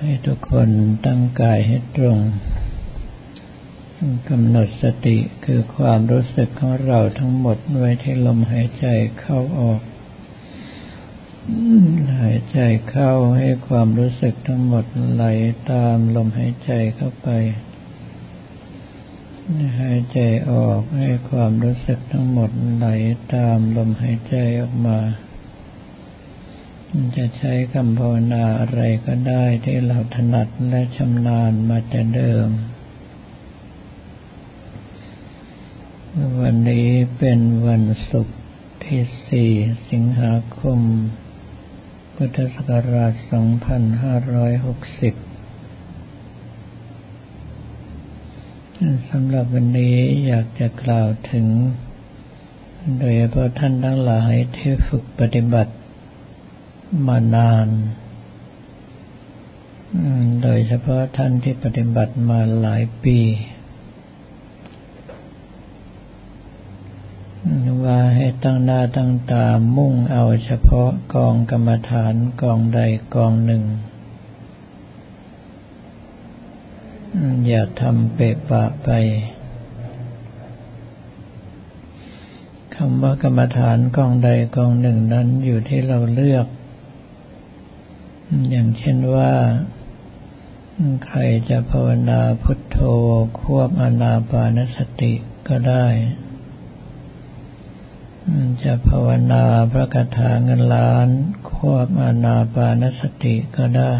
ให้ทุกคนตั้งกายให้ตรงกำหนดสติคือความรู้สึกของเราทั้งหมดไว้ที่ลมหายใจเข้าออกหายใจเข้าให้ความรู้สึกทั้งหมดไหลตามลมหายใจเข้าไป หายใจออกให้ความรู้สึกทั้งหมดไหลตามลมหายใจออกมา จะใช้คำภาวนาอะไรก็ได้ที่เราถนัดและชำนาญมาแต่เดิม วันนี้เป็นวันศุกร์ที่สี่สิงหาคม พุทธศักราช 2560สำหรับวันนี้อยากจะกล่าวถึง โดยเฉพาะท่านทั้งหลายที่ฝึกปฏิบัติ มานานโดยเฉพาะท่านที่ปฏิบัติมาหลายปีว่าให้ตั้งหน้าตั้งตามุ่งเอาเฉพาะกองกรรมฐานกองใดกองหนึ่ง อย่าทำเปะปะไปคำว่ากรรมฐานกองใดกองหนึ่งนั้นอยู่ที่เราเลือก อย่างเช่นว่า ใครจะภาวนาพุทโธควบอนาปานสติก็ได้ จะภาวนาพระคาถาเงินล้าน ควบอนาปานสติก็ได้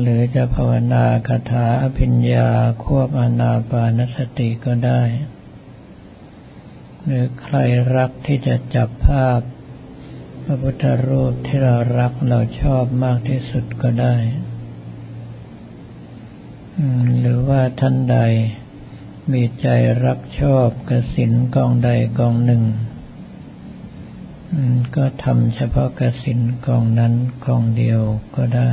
หรือจะภาวนาคาถาอภิญญาควบอนาปานสติก็ได้ หรือใครรักที่จะจับภาพ พระพุทธรูปที่เรารักเราชอบมากที่สุดก็ได้ หรือว่าท่านใดมีใจรักชอบกสินกองใดกองหนึ่ง ก็ทำเฉพาะกสินกองนั้นกองเดียวก็ได้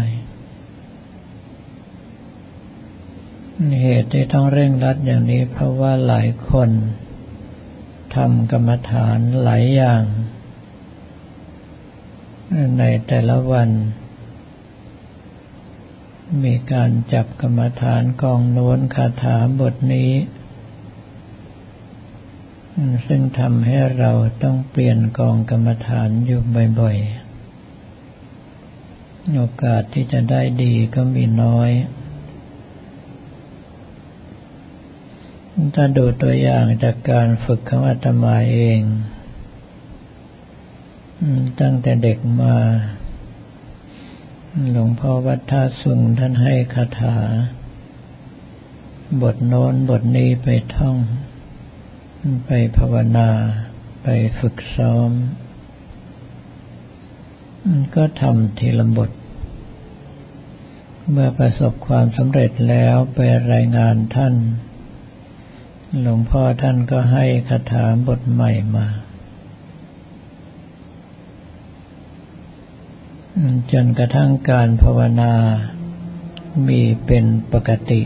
เหตุที่ต้องเร่งรัดอย่างนี้เพราะว่าหลายคนทำกรรมฐานหลายอย่าง ในแต่ละวัน มีการจับกรรมฐานกองโน้นคาถาบทนี้ ซึ่งทำให้เราต้องเปลี่ยนกองกรรมฐานอยู่บ่อยๆ โอกาสที่จะได้ดีก็มีน้อย ถ้าดูตัวอย่างจากการฝึกของอาตมาเอง ตั้งแต่เด็กมา หลวงพ่อวัดท่าสุงท่านให้คาถา บทโน้นบทนี้ไปท่อง ไปภาวนา ไปฝึกซ้อม ก็ทำทีละบท เมื่อประสบความสำเร็จแล้วไปรายงานท่าน หลวงพ่อท่านก็ให้คาถาบทใหม่มา จนกระทั่งการภาวนามีเป็นปกติ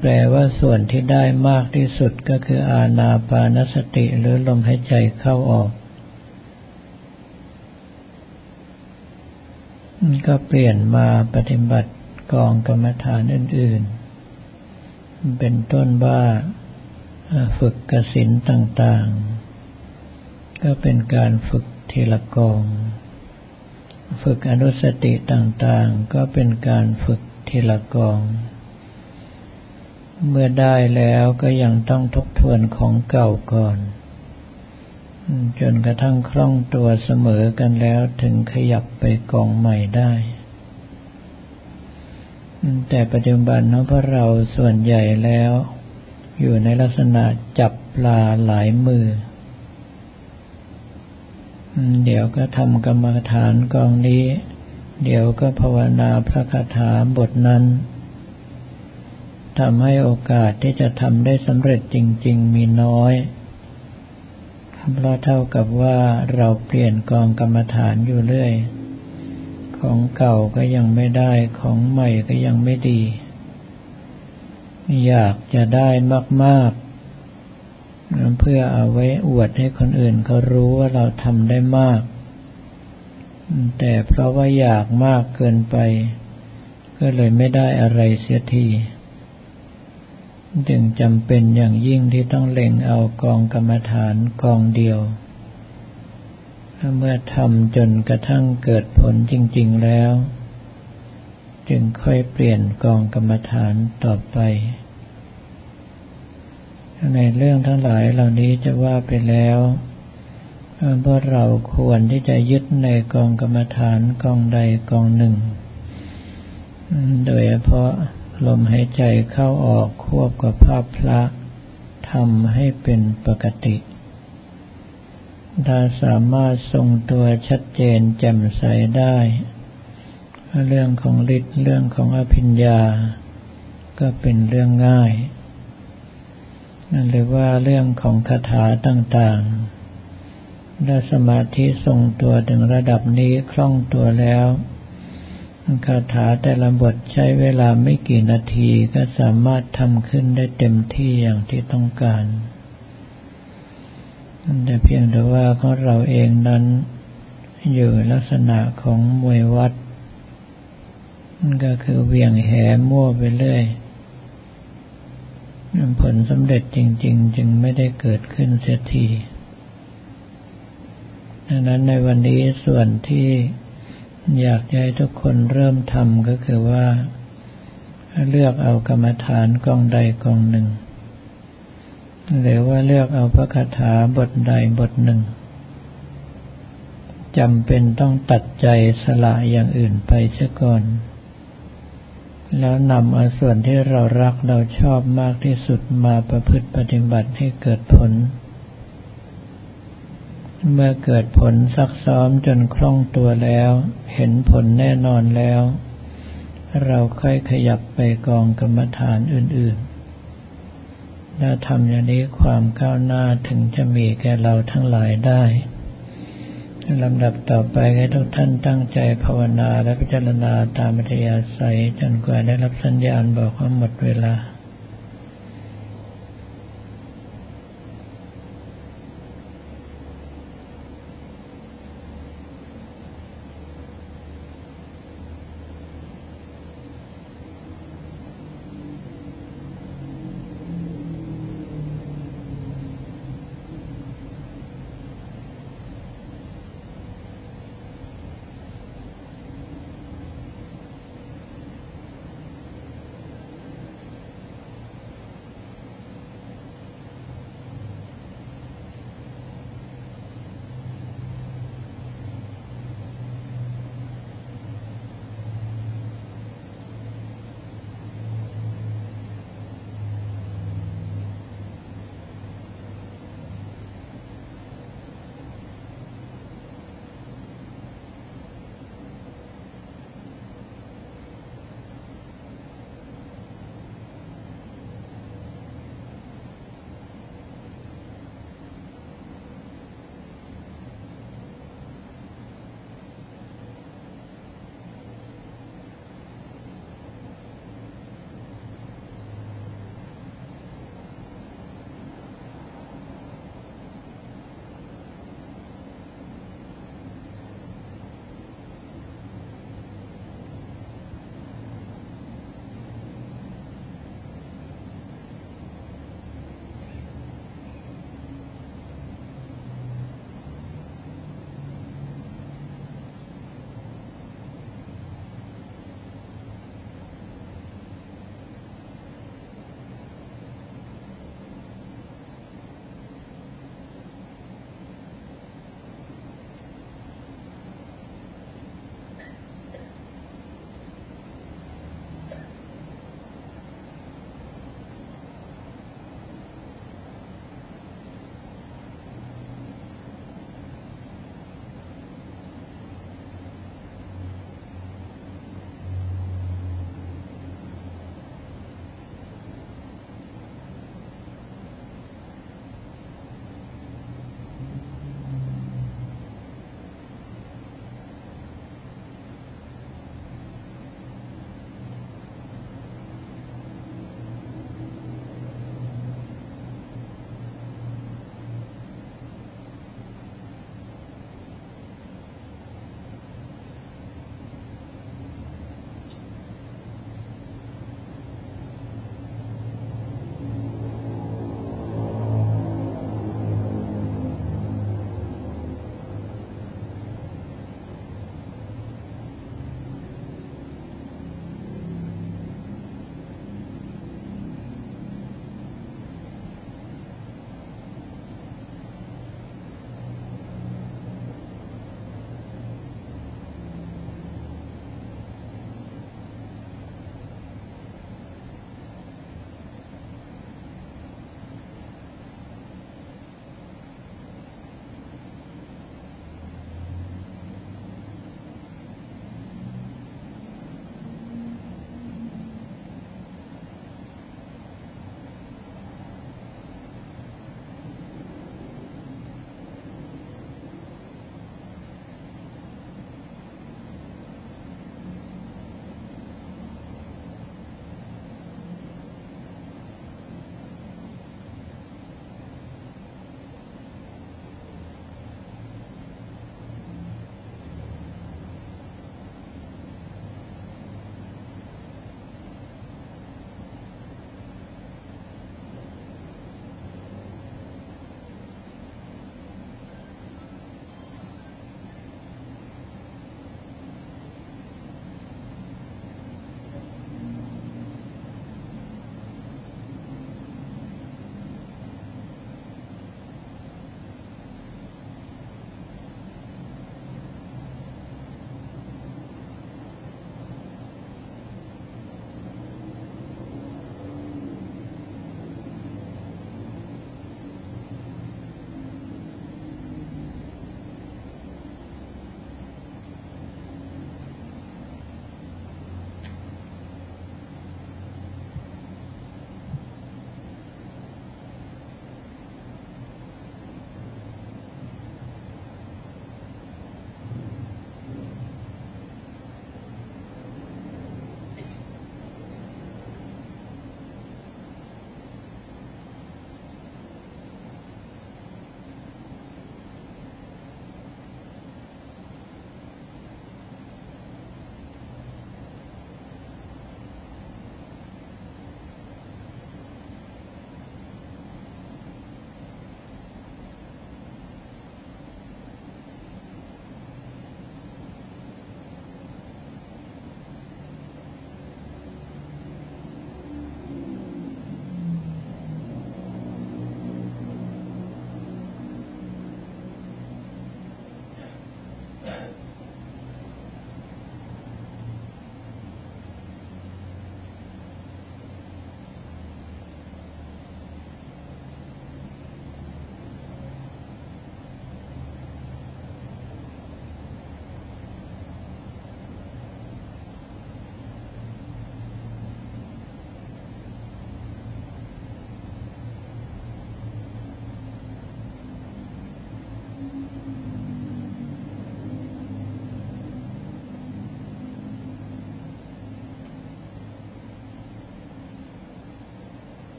แปลว่าส่วนที่ได้มากที่สุดก็คืออาณาปานสติหรือลมหายใจเข้าออก ก็เปลี่ยนมาปฏิบัติกองกรรมฐานอื่น ๆ เป็นต้นว่าฝึกกสินต่าง ๆ ก็เป็นการฝึกทีละกอง ฝึกอนุสติต่างๆ ก็เป็นการฝึกทีละกอง เมื่อได้แล้วก็ยังต้องทบทวนของเก่าก่อน จนกระทั่งคล่องตัวเสมอกันแล้วถึงขยับไปกองใหม่ได้ แต่ปัจจุบันเนาะพวกเราส่วนใหญ่แล้ว อยู่ในลักษณะจับปลาหลายมือ เดี๋ยวก็ทำกรรมฐานกองนี้ เดี๋ยวก็ภาวนาพระคาถาบทนั้นทำให้โอกาสที่จะทำได้สำเร็จจริง ๆ มีน้อยเพราะเท่ากับว่าเราเปลี่ยนกองกรรมฐานอยู่เรื่อย ของเก่าก็ยังไม่ได้ ของใหม่ก็ยังไม่ดี อยากจะได้มาก เพื่อเอาไว้อวดให้คนอื่นเขารู้ว่าเราทำได้มาก แต่เพราะว่าอยากมากเกินไป ก็เลยไม่ได้อะไรเสียทีจึงจำเป็นอย่างยิ่งที่ต้องเล็งเอากองกรรมฐานกองเดียว เมื่อทำจนกระทั่งเกิดผลจริง ๆแล้ว จึงค่อยเปลี่ยนกองกรรมฐานต่อไป ในเรื่องทั้งหลายเหล่านี้จะว่าไปแล้วเพราะเราควรที่จะยึดในกองกรรมฐานกองใดกองหนึ่ง โดยเฉพาะลมหายใจเข้าออกควบกับภาพพระทำให้เป็นปกติ ถ้าสามารถทรงตัวชัดเจนแจ่มใสได้ เรื่องของฤทธิ์เรื่องของอภิญญา ก็เป็นเรื่องง่าย หรือว่าเรื่องของคาถาต่างๆถ้าสมาธิทรงตัวถึงระดับนี้คล่องตัวแล้วคาถาแต่ละบทใช้เวลาไม่กี่นาทีก็สามารถทำขึ้นได้เต็มที่อย่างที่ต้องการแต่เพียงแต่ว่าของเราเองนั้นอยู่ลักษณะของมวยวัดก็คือเวียงแหมั่วไปเรื่อย ผลสำเร็จจริง ๆ จึงไม่ได้เกิดขึ้นเสียทีดังนั้นในวันนี้ส่วนที่อยากให้ทุกคนเริ่มทำก็คือว่า เลือกเอากรรมฐานกองใดกองหนึ่ง หรือว่าเลือกเอาพระคาถาบทใดบทหนึ่งจำเป็นต้องตัดใจสละอย่างอื่นไปเสียก่อน แล้วนำเอาส่วนที่เรารักเราชอบมากที่สุดมาประพฤติปฏิบัติให้เกิดผล เมื่อเกิดผลซักซ้อมจนคล่องตัวแล้ว เห็นผลแน่นอนแล้ว เราค่อยขยับไปกองกรรมฐานอื่นๆถ้าทำอย่างนี้ความก้าวหน้าถึงจะมีแก่เราทั้งหลายได้ ลำดับต่อไปให้ทุกท่านตั้งใจภาวนาและพิจารณาตามอัธยาศัยจนกว่าได้รับสัญญาณบอกว่าหมดเวลา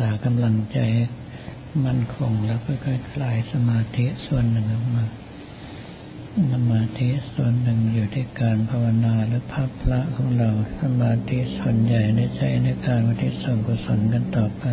ษากำลังใจมั่นคงแล้วค่อยๆคลายสมาธิส่วนหนึ่งออกมาสมาธิส่วนหนึ่งอยู่ที่การภาวนาหรือภาพพระของเรา สมาธิส่วนใหญ่ได้ใช้ในการปฏิส่วนกุศลกันต่อไป